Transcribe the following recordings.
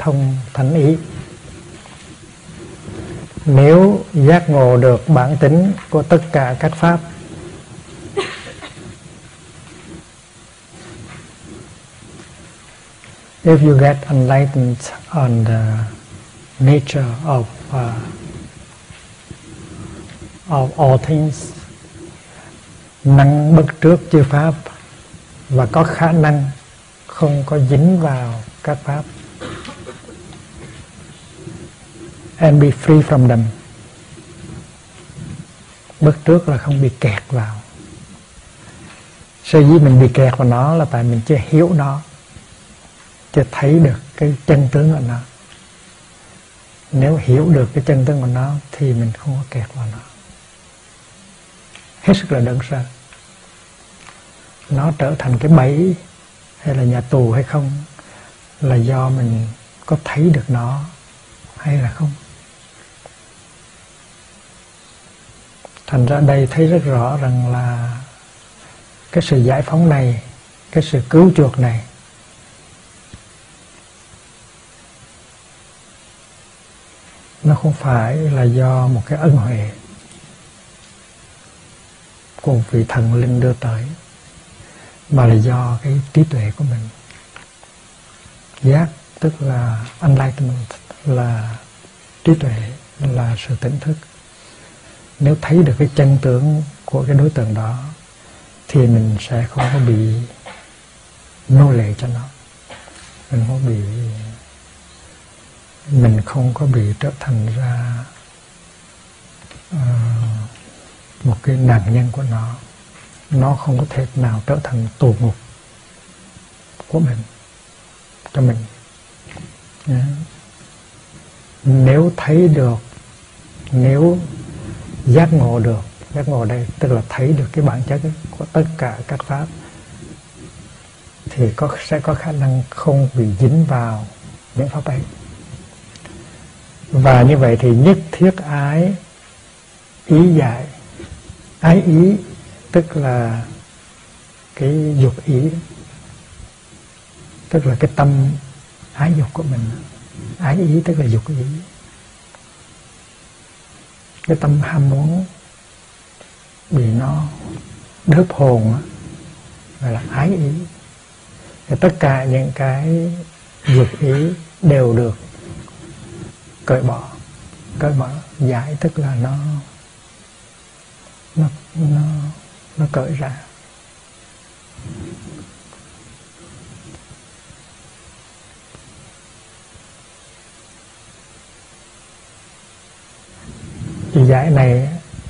Thông thánh ý. Nếu giác ngộ được bản tính của tất cả các pháp if you get enlightened on the nature of uh, of all things năng bất trước chư pháp và có khả năng không có dính vào các pháp and be free from them. Bước trước là không bị kẹt vào. Sở dĩ mình bị kẹt vào nó là tại mình chưa hiểu nó, chưa thấy được cái chân tướng của nó. Nếu hiểu được cái chân tướng của nó thì mình không có kẹt vào nó. Hết sức là đơn sơ. Nó trở thành cái bẫy hay là nhà tù hay không là do mình có thấy được nó hay là không. Thành ra đây thấy rất rõ rằng là cái sự giải phóng này, cái sự cứu chuộc này, nó không phải là do một cái ân huệ của một vị thần linh đưa tới, mà là do cái trí tuệ của mình. Giác, tức là enlightenment, là trí tuệ, là sự tỉnh thức nếu thấy được cái chân tướng của cái đối tượng đó thì mình sẽ không có bị nô lệ cho nó. Mình không bị mình không có bị trở thành ra uh, một cái nạn nhân của nó. Nó không có thể nào trở thành tù ngục của mình cho mình. Yeah. nếu thấy được nếu giác ngộ được. Giác ngộ đây tức là thấy được cái bản chất của tất cả các pháp. Thì có, sẽ có khả năng không bị dính vào những pháp ấy. Và như vậy thì nhất thiết ái ý dạy. Ái ý tức là cái dục ý. Tức là cái tâm ái dục của mình. Ái ý tức là dục ý cái tâm ham muốn bị nó đớp hồn gọi là ái ý. Thì tất cả những cái dục ý đều được cởi bỏ, cởi mở, giải tức là nó nó nó nó cởi ra. Giải này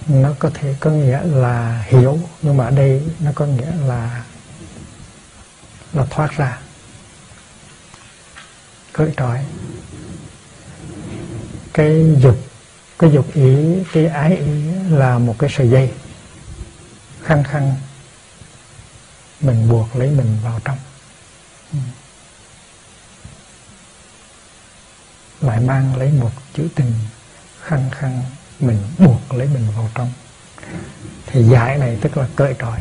nó có thể có nghĩa là hiểu, nhưng mà ở đây nó có nghĩa là là thoát ra. Cởi trói cái dục cái dục ý, cái ái ý là một cái sợi dây. Khăng khăng, mình buộc lấy mình vào trong. Lại mang lấy một chữ tình khăng khăng mình buộc lấy mình vào trong. Thì giải này tức là cởi trói.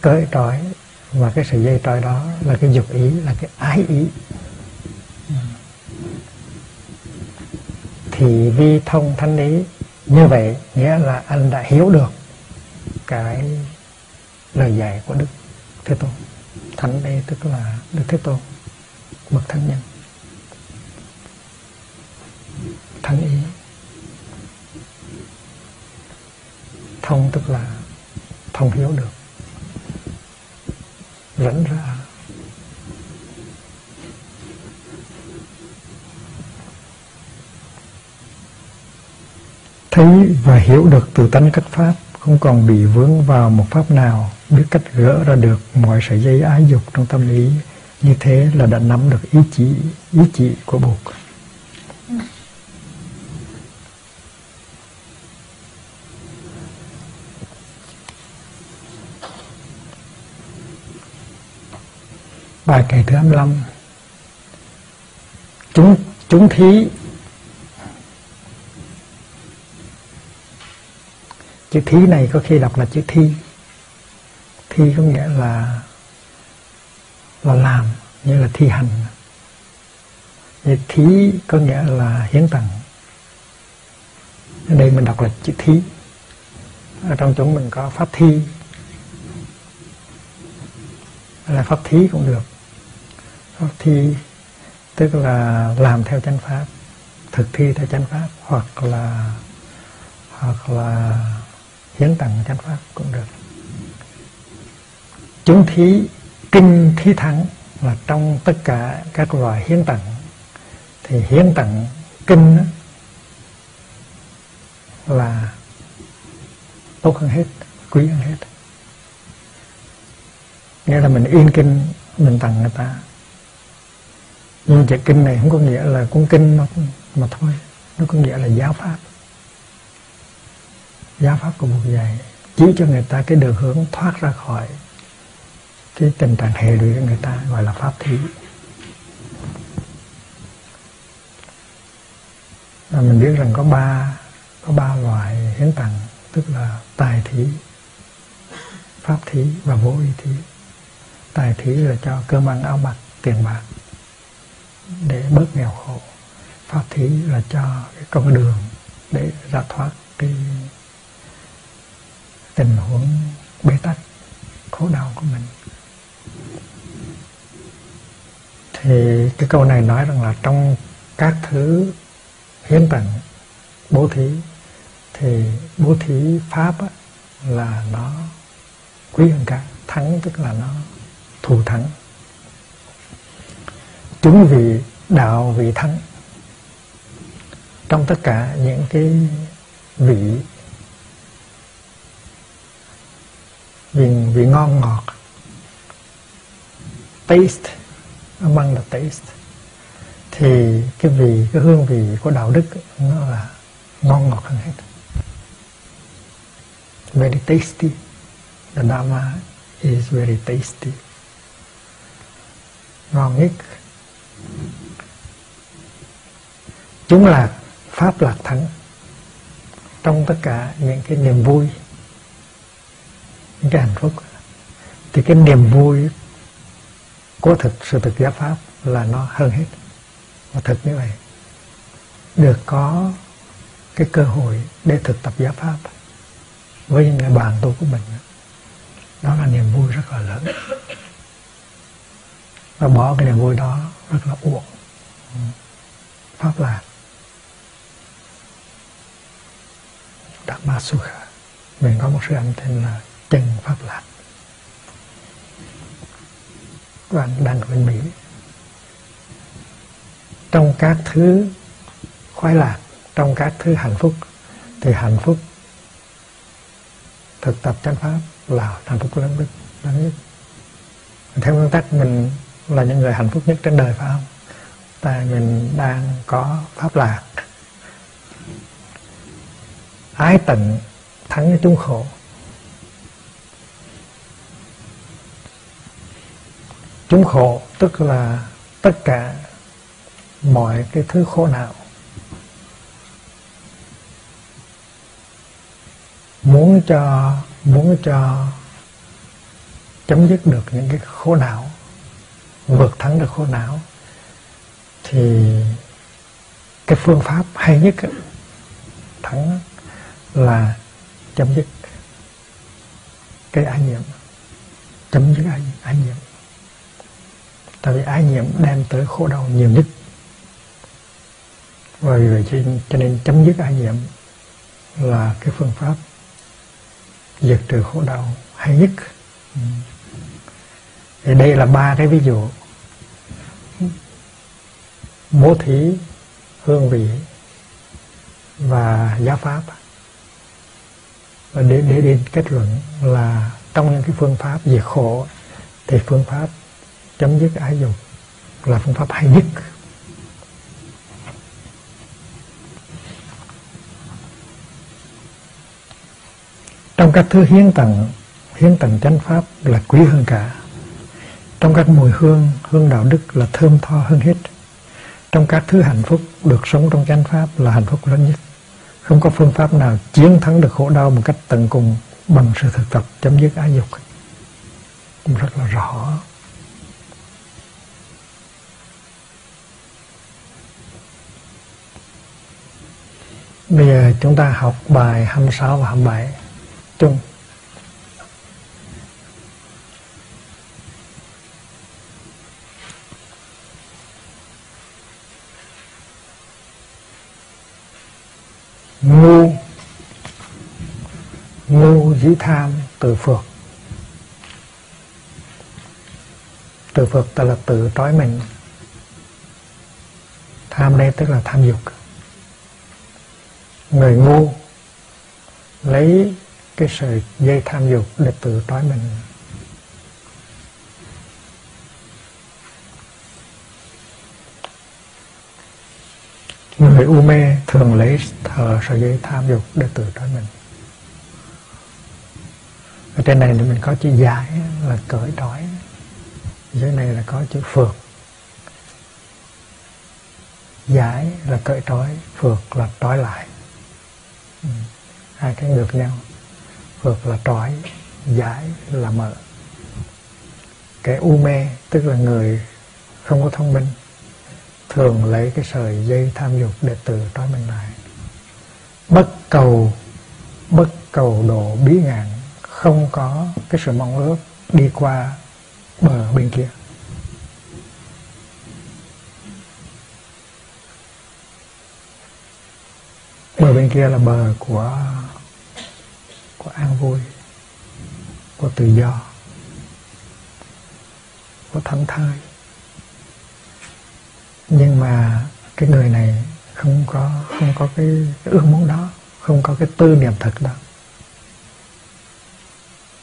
Cởi trói và cái sợi dây trói đó là cái dục ý, là cái ái ý. Thì vi thông thánh ý như vậy nghĩa là anh đã hiểu được cái lời dạy của đức thế tôn. Thánh đây tức là đức thế tôn, bậc thánh nhân. Thánh ý thông, tức là thông hiểu được rảnh ra. Thấy và hiểu được từ tánh cách pháp, không còn bị vướng vào một pháp nào, biết cách gỡ ra được mọi sợi dây ái dục trong tâm lý, như thế là đã nắm được ý chỉ ý chỉ của buộc bài kệ thứ 25 chúng chúng thí. Chữ thí này có khi đọc là chữ thi. Thi có nghĩa là là làm như là thi hành. Như thí có nghĩa là hiến tặng. Ở đây mình đọc là chữ thí. Ở trong chúng mình có pháp thi là pháp thí cũng được thi tức là làm theo chánh pháp, thực thi theo chánh pháp, hoặc là hoặc là hiến tặng chánh pháp cũng được. Chúng thí, kinh thí thắng là trong tất cả các loại hiến tặng. Thì hiến tặng kinh là tốt hơn hết, quý hơn hết. Nghĩa là mình in kinh, mình tặng người ta nhưng chữ kinh này không có nghĩa là cuốn kinh mà, mà thôi. Nó có nghĩa là giáo pháp. Giáo pháp của Bụt dạy chỉ cho người ta cái đường hướng thoát ra khỏi cái tình trạng hệ lụy của người ta gọi là pháp thí. Và mình biết rằng có ba có ba loại hiến tặng tức là tài thí pháp thí và vô ý thí. Tài thí là cho cơm ăn áo mặc tiền bạc để bớt nghèo khổ. Pháp thí là cho cái con đường để ra thoát cái tình huống bế tắc khổ đau của mình. Thì cái câu này nói rằng là trong các thứ hiến tặng bố thí thì bố thí pháp á, là nó quý hơn cả thắng tức là nó thù thắng chúng vị đạo vị thắng trong tất cả những cái vị vị, vị ngon ngọt taste among the taste thì cái vị cái hương vị của đạo đức nó là ngon ngọt hơn hết. Very tasty. The dharma is very tasty. Ngon nhất chúng là pháp lạc thắng trong tất cả những cái niềm vui, những cái hạnh phúc. Thì cái niềm vui của thực sự thực giáo pháp là nó hơn hết. Và thực như vậy, được có cái cơ hội để thực tập giáo pháp với những người bạn tu của mình, đó là niềm vui rất là lớn. Và bỏ cái niềm vui đó rất là uổng. Pháp lạc Dharma Sukha mình có một sư anh tên là chân Pháp Lạc. Và anh đang ở bên Mỹ trong các thứ khoái lạc, trong các thứ hạnh phúc, thì hạnh phúc thực tập chánh pháp là hạnh phúc lớn nhất lớn nhất. Theo nguyên tắc mình là những người hạnh phúc nhất trên đời, phải không? Tại mình đang có pháp lạc. Ái tận thắng với chúng khổ. Chúng khổ tức là tất cả mọi cái thứ khổ não. Muốn cho muốn cho chấm dứt được những cái khổ não vượt thắng được khổ não thì cái phương pháp hay nhất thắng là chấm dứt cái ái nhiễm chấm dứt ái, ái nhiễm tại vì ái nhiễm đem tới khổ đau nhiều nhất. Và vì vậy cho, cho nên chấm dứt ái nhiễm là cái phương pháp diệt trừ khổ đau hay nhất. Ừ thì đây là ba cái ví dụ. Bố thí, hương vị và giá pháp. Và để để đến kết luận là trong những cái phương pháp diệt khổ thì phương pháp chấm dứt ái dục là phương pháp hay nhất. Trong các thứ hiến tặng hiến tặng chánh pháp là quý hơn cả trong các mùi hương hương đạo đức là thơm tho hơn hết. Trong các thứ hạnh phúc được sống trong chánh pháp là hạnh phúc lớn nhất. Không có phương pháp nào chiến thắng được khổ đau một cách tận cùng bằng sự thực tập chấm dứt ái dục. Cũng rất là rõ. Bây giờ chúng ta học bài 26 và 27 chung. Ngu. Ngu dĩ tham từ phược. Từ phược tức là tự trói mình. Tham đây tức là tham dục. Người ngu lấy cái sợi dây tham dục để tự trói mình. Người u mê thường lấy thờ sợi dây tham dục để tự trói mình. Ở trên này thì mình có chữ giải là cởi trói. Dưới này là có chữ phượt giải là cởi trói phượt là trói lại. Ừ. hai cái ngược nhau. Phượt là trói, giải là mở. Cái u mê tức là người không có thông minh thường lấy cái sợi dây tham dục để tự trói mình lại bất cầu bất cầu độ bí ngạn, không có cái sự mong ước đi qua bờ bên kia. Bờ bên kia là bờ của của an vui, của tự do, của thắng thai nhưng mà cái người này không có không có cái, cái ước muốn đó không có cái tư niệm thật đó.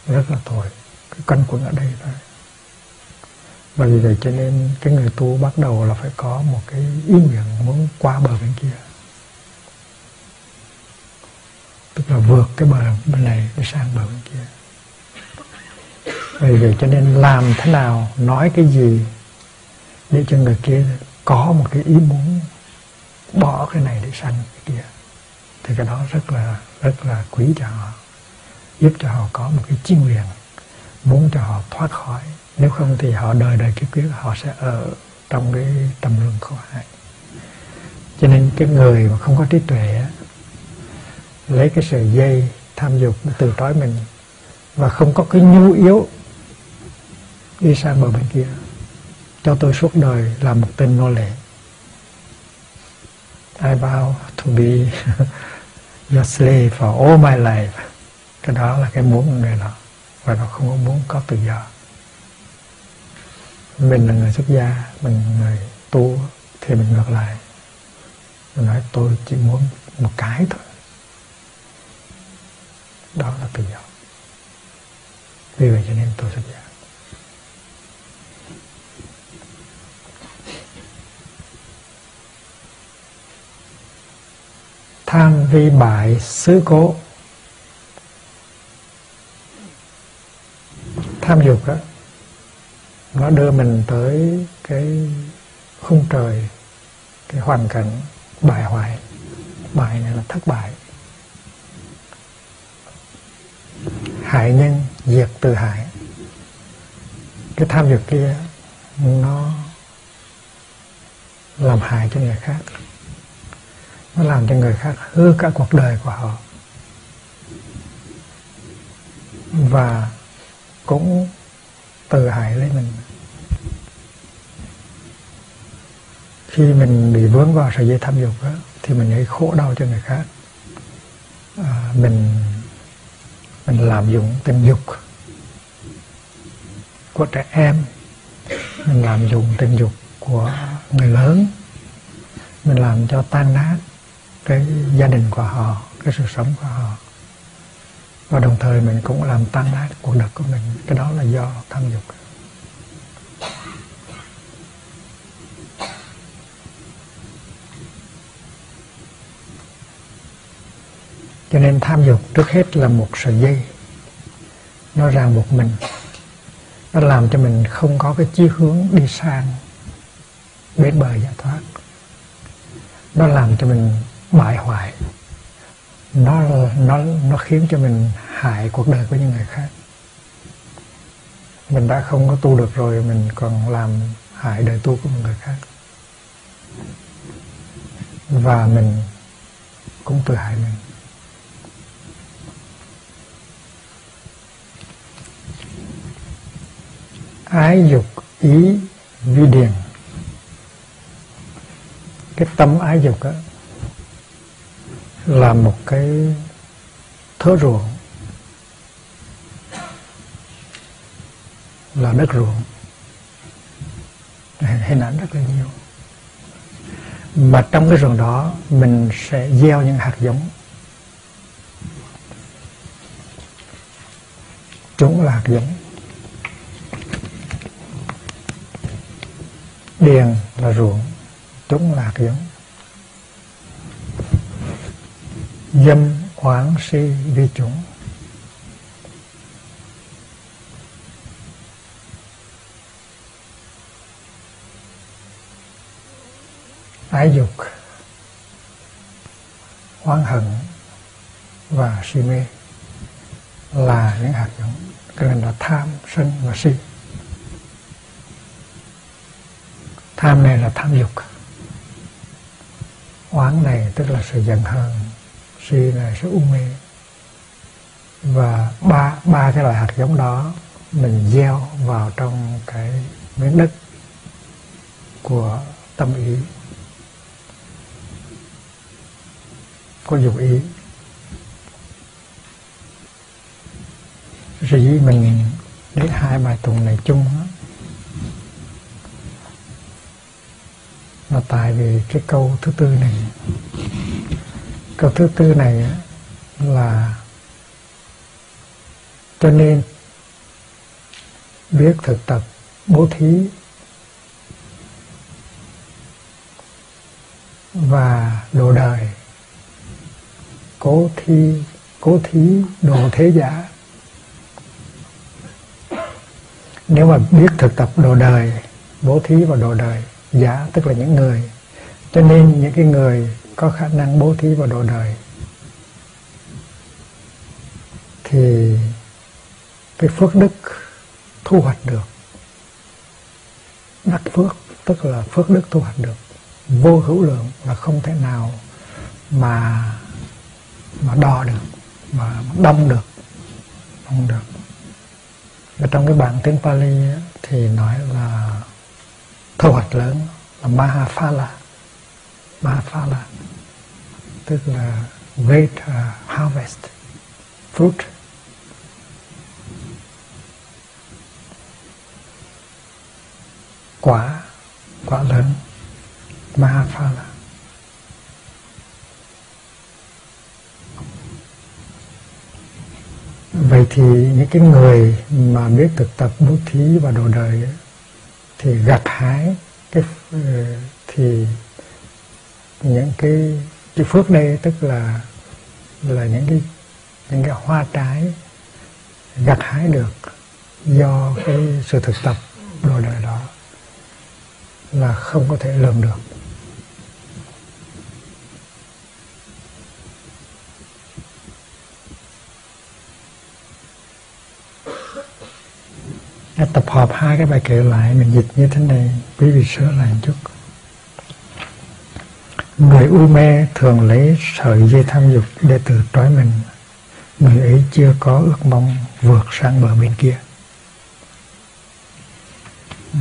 Rất là tội cái căn quẩn ở đây thôi. Và vì vậy cho nên cái người tu bắt đầu là phải có một cái ý nguyện muốn qua bờ bên kia. Tức là vượt cái bờ bên này để sang bờ bên kia. Vì vậy cho nên làm thế nào nói cái gì để cho người kia có một cái ý muốn bỏ cái này để sanh cái kia. Thì cái đó rất là rất là quý cho họ, giúp cho họ có một cái chiên nguyện muốn cho họ thoát khỏi. Nếu không thì họ đời đời kiếp kiếp họ sẽ ở trong cái tâm luân khổ hại. Cho nên cái người mà không có trí tuệ lấy cái sợi dây tham dục từ trói mình và không có cái nhu yếu đi sang bờ bên kia cho tôi suốt đời là một tên nô lệ. I vow to be your slave for all my life. Cái đó là cái muốn của người đó và nó không có muốn có tự do. Mình là người xuất gia, mình là người tu, thì mình ngược lại. Mình nói tôi chỉ muốn một cái thôi. Đó là tự do. Vì vậy cho nên tôi xuất gia. Tham vi bại xứ cố. Tham dục đó nó đưa mình tới cái khung trời, cái hoàn cảnh bại hoại. Bại này là thất bại. Hại nhân diệt từ hại. Cái tham dục kia, nó làm hại cho người khác nó làm cho người khác hư cả cuộc đời của họ. Và cũng tự hại lấy mình. Khi mình bị vướng vào sợi dây tham dục đó, thì mình gây khổ đau cho người khác. À, mình mình làm dụng tình dục của trẻ em. Mình làm dụng tình dục của người lớn. Mình làm cho tan nát cái gia đình của họ, cái sự sống của họ. Và đồng thời mình cũng làm tan nát cuộc đời của mình. Cái đó là do tham dục. Cho nên tham dục trước hết là một sợi dây. Nó ràng buộc mình. Nó làm cho mình không có cái chí hướng đi sang bến bờ giải thoát. Nó làm cho mình bại hoại. Nó nó nó khiến cho mình hại cuộc đời của những người khác. Mình đã không có tu được rồi, mình còn làm hại đời tu của người khác. Và mình cũng tự hại mình. Ái dục, ý, vi điền. Cái tâm ái dục á là một cái thớ ruộng. Là đất ruộng. Hình ảnh rất là nhiều. Mà trong cái ruộng đó, mình sẽ gieo những hạt giống. Chúng là hạt giống. Điền là ruộng, chúng là hạt giống. Dâm oán si vi chủng ái dục oán hận và si mê là những hạt giống cái này là tham sân và si. Tham này là tham dục. Oán này tức là sự giận hờn si là sự u mê và ba ba cái loại hạt giống đó mình gieo vào trong cái miếng đất của tâm ý có dụng ý rồi mình để hai bài tuần này chung đó. là tại vì cái câu thứ tư này câu thứ tư này là cho nên biết thực tập, bố thí và đồ đời, cố thi, cố thí đồ thế giả. Nếu mà biết thực tập đồ đời, bố thí và đồ đời giả, tức là những người. Cho nên những cái người có khả năng bố thí vào độ đời, thì cái phước đức thu hoạch được, đắc phước, tức là phước đức thu hoạch được, vô hữu lượng là không thể nào mà mà đo được, mà đong được không được. Và trong cái bản tiếng Pali thì nói là thu hoạch lớn là Mahaphala Mahaphala tức là great uh, harvest fruit. Quả quả lớn Mahaphala vậy thì những cái người mà biết thực tập bố thí và đồ đời ấy, thì gặt hái cái ờ, thì những cái chữ phước đây tức là là những cái những cái hoa trái gặt hái được do cái sự thực tập đồ đời đó là không có thể lường được. Tập hợp hai cái bài kệ lại mình dịch như thế này, quý vị sửa lại một chút người u mê thường lấy sợi dây tham dục để tự trói mình. Người ấy chưa có ước mong vượt sang bờ bên kia. Ừ.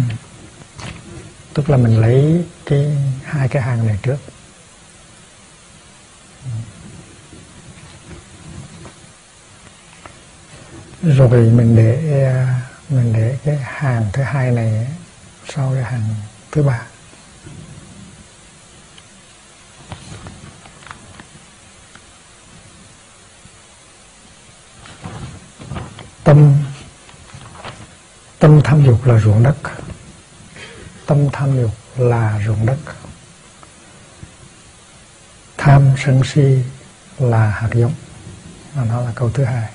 tức là mình lấy cái hai cái hàng này trước. Rồi mình để mình để cái hàng thứ hai này sau cái hàng thứ ba. Tâm tâm tham dục là ruộng đất. Tâm tham dục là ruộng đất. Tham sân si là hạt giống. Và nó là câu thứ hai.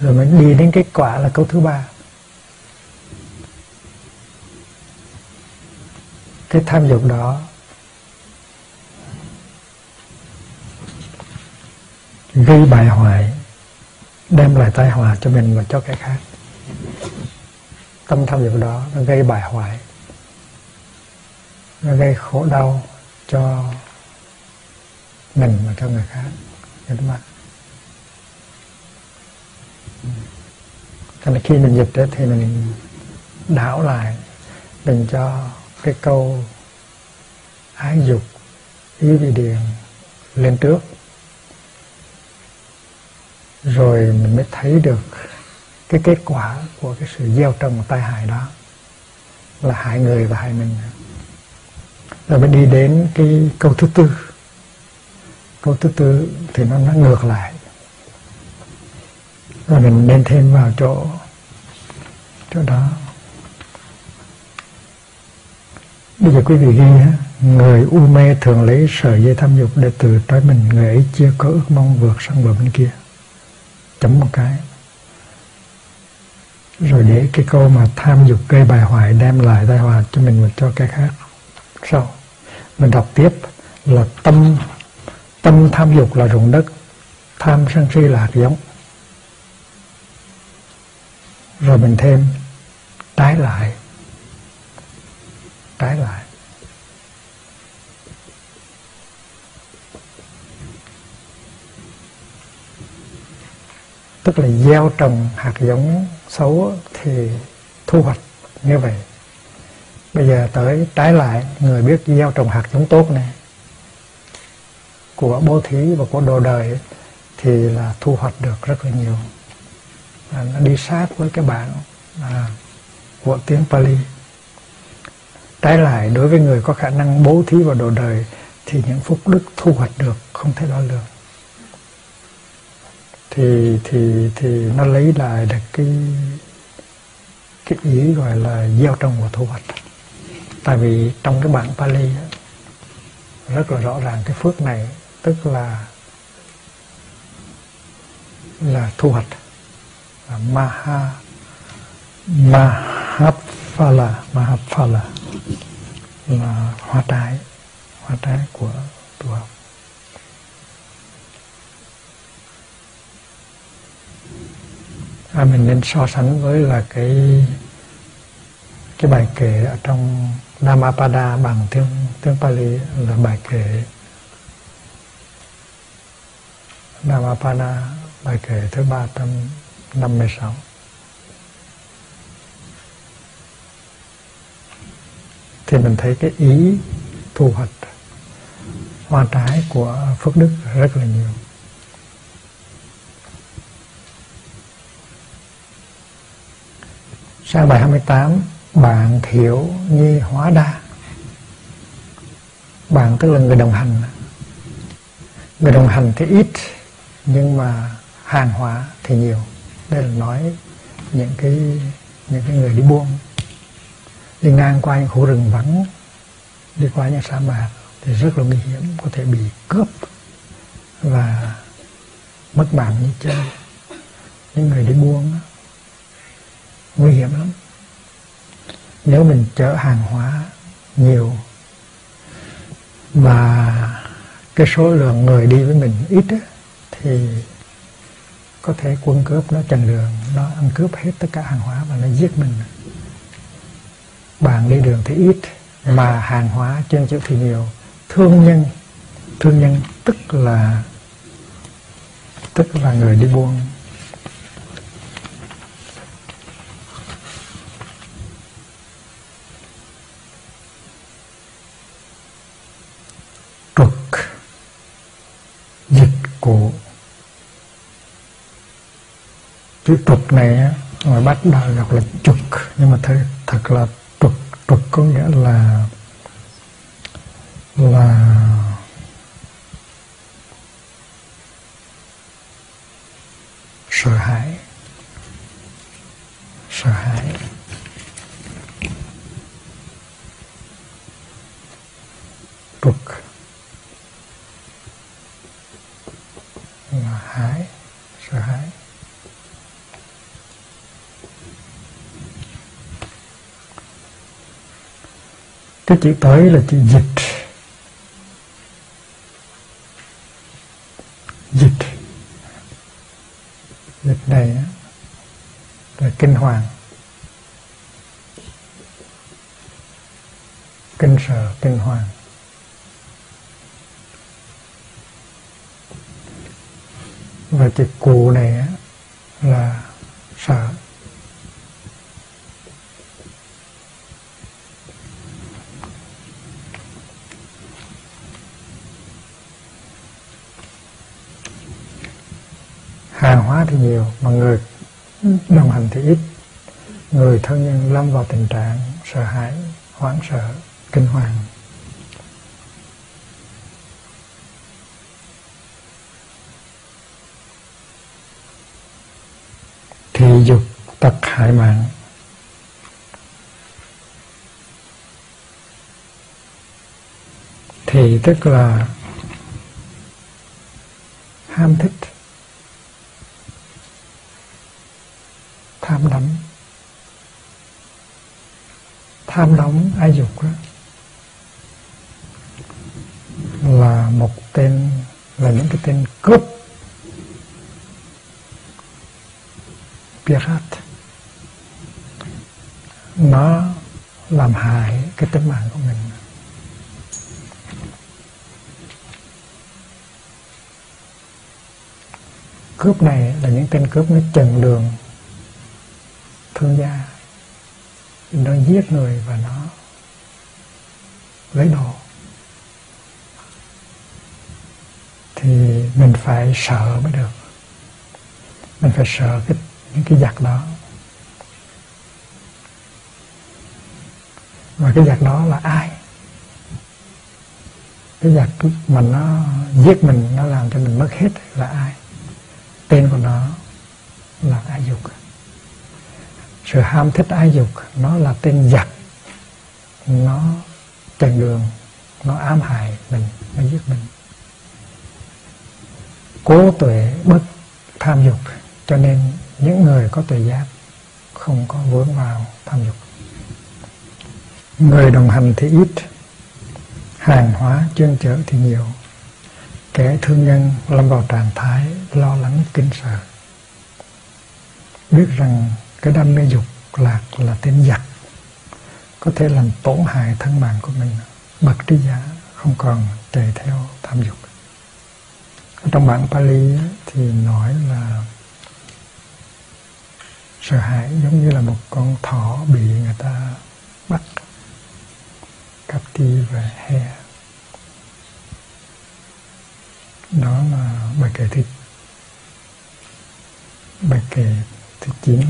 Rồi mới đi đến kết quả là câu thứ ba. Cái tham dục đó gây bại hoại đem lại tai họa cho mình và cho kẻ khác. Tâm tham dục đó nó gây bại hoại nó gây khổ đau cho mình và cho người khác. Các bạn. cho nên khi mình dịch đó, thì mình đảo lại mình cho cái câu ái dục ý vị điền lên trước rồi mình mới thấy được cái kết quả của cái sự gieo trồng tai hại đó. Là hại người và hại mình. Rồi mới đi đến cái câu thứ tư. Câu thứ tư thì nó nó ngược lại. Rồi mình nên thêm vào chỗ chỗ đó. Bây giờ quý vị ghi nhé người u mê thường lấy sợi dây tham dục để tự trói mình, người ấy chưa có ước mong vượt sang bờ bên kia chấm một cái. Rồi để cái câu mà tham dục gây bài hoại đem lại tai họa cho mình và cho cái khác. Sau, mình đọc tiếp là tâm tâm tham dục là ruộng đất, tham sân si là hạt giống. Rồi mình thêm, trái lại trái lại. Tức là gieo trồng hạt giống xấu thì thu hoạch như vậy. Bây giờ tới trái lại người biết gieo trồng hạt giống tốt này của bố thí và của đồ đời thì là thu hoạch được rất là nhiều. Là nó đi sát với cái bản à, của tiếng Pali. Trái lại đối với người có khả năng bố thí vào đồ đời thì những phúc đức thu hoạch được không thể đo lường thì thì thì nó lấy lại được cái cái ý gọi là gieo trồng và thu hoạch. Tại vì trong cái bản Pali rất là rõ ràng cái phước này, tức là là thu hoạch. Là maha, mahaphala mahaphala là hoa trái hoa trái của tu học à, mình nên so sánh với là cái cái bài kể ở trong Dhammapada bằng tiếng tiếng Pali là bài kể Dhammapada bài kể thứ ba trăm năm mươi sáu. Thì mình thấy cái ý thu hoạch hoa trái của phước đức rất là nhiều. Sang bài 28 bạn thiểu nhi hóa đa. Bạn tức là người đồng hành. Người đồng hành thì ít, nhưng mà hàng hóa thì nhiều. Đây là nói những cái những cái người đi buôn. Đi ngang qua những khu rừng vắng, đi qua những sa mạc thì rất là nguy hiểm, có thể bị cướp và mất mạng như chơi những người đi buôn nguy hiểm lắm. Nếu mình chở hàng hóa nhiều và cái số lượng người đi với mình ít thì có thể quân cướp nó chặn đường nó ăn cướp hết tất cả hàng hóa và nó giết mình. Bạn đi đường thì ít, mà hàng hóa trên chỗ thì nhiều. Thương nhân thương nhân tức là tức là người đi buôn trục khổ. Chữ trục này ngoài bắt đầu đọc là trục. Nhưng mà thật, thật là trục. Trục có nghĩa là là sợ hãi sợ hãi tục là hãi sợ hãi cái chữ tới là chữ dịch. Dịch. Dịch này là kinh hoàng. Kinh sợ, kinh hoàng. Và chữ cụ này là sợ hàng hóa thì nhiều mà người đồng hành thì ít. Người thân nhân lâm vào tình trạng sợ hãi hoảng sợ kinh hoàng. Thì dục tật hại mạng. Thì tức là ham thích tham đắm tham đắm ai dục đó là một tên, là những cái tên cướp. Pirat. Nó làm hại cái tính mạng của mình. Cướp này là những tên cướp nó chần đường thương gia. Nó giết người và nó lấy đồ. Thì mình phải sợ mới được. Mình phải sợ cái, những cái giặc đó. Và cái giặc đó là ai? Cái giặc mà nó giết mình, nó làm cho mình mất hết là ai? Tên của nó là ai dục sự ham thích ái dục, nó là tên giặc. Nó chặn đường, nó ám hại mình, nó giết mình. Cố tuệ bất tham dục, cho nên những người có tuệ giác không có vướng vào tham dục. Người đồng hành thì ít, hàng hóa chuyên chở thì nhiều. Kẻ thương nhân lâm vào trạng thái lo lắng kinh sợ. Biết rằng cái đam mê dục lạc là tên giặc. Có thể làm tổn hại thân mạng của mình. Bậc trí giả không còn chạy theo tham dục. Trong bản Pali thì nói là sợ hãi giống như là một con thỏ bị người ta bắt cặp đi và he đó là bài kệ thứ bài kệ thứ chín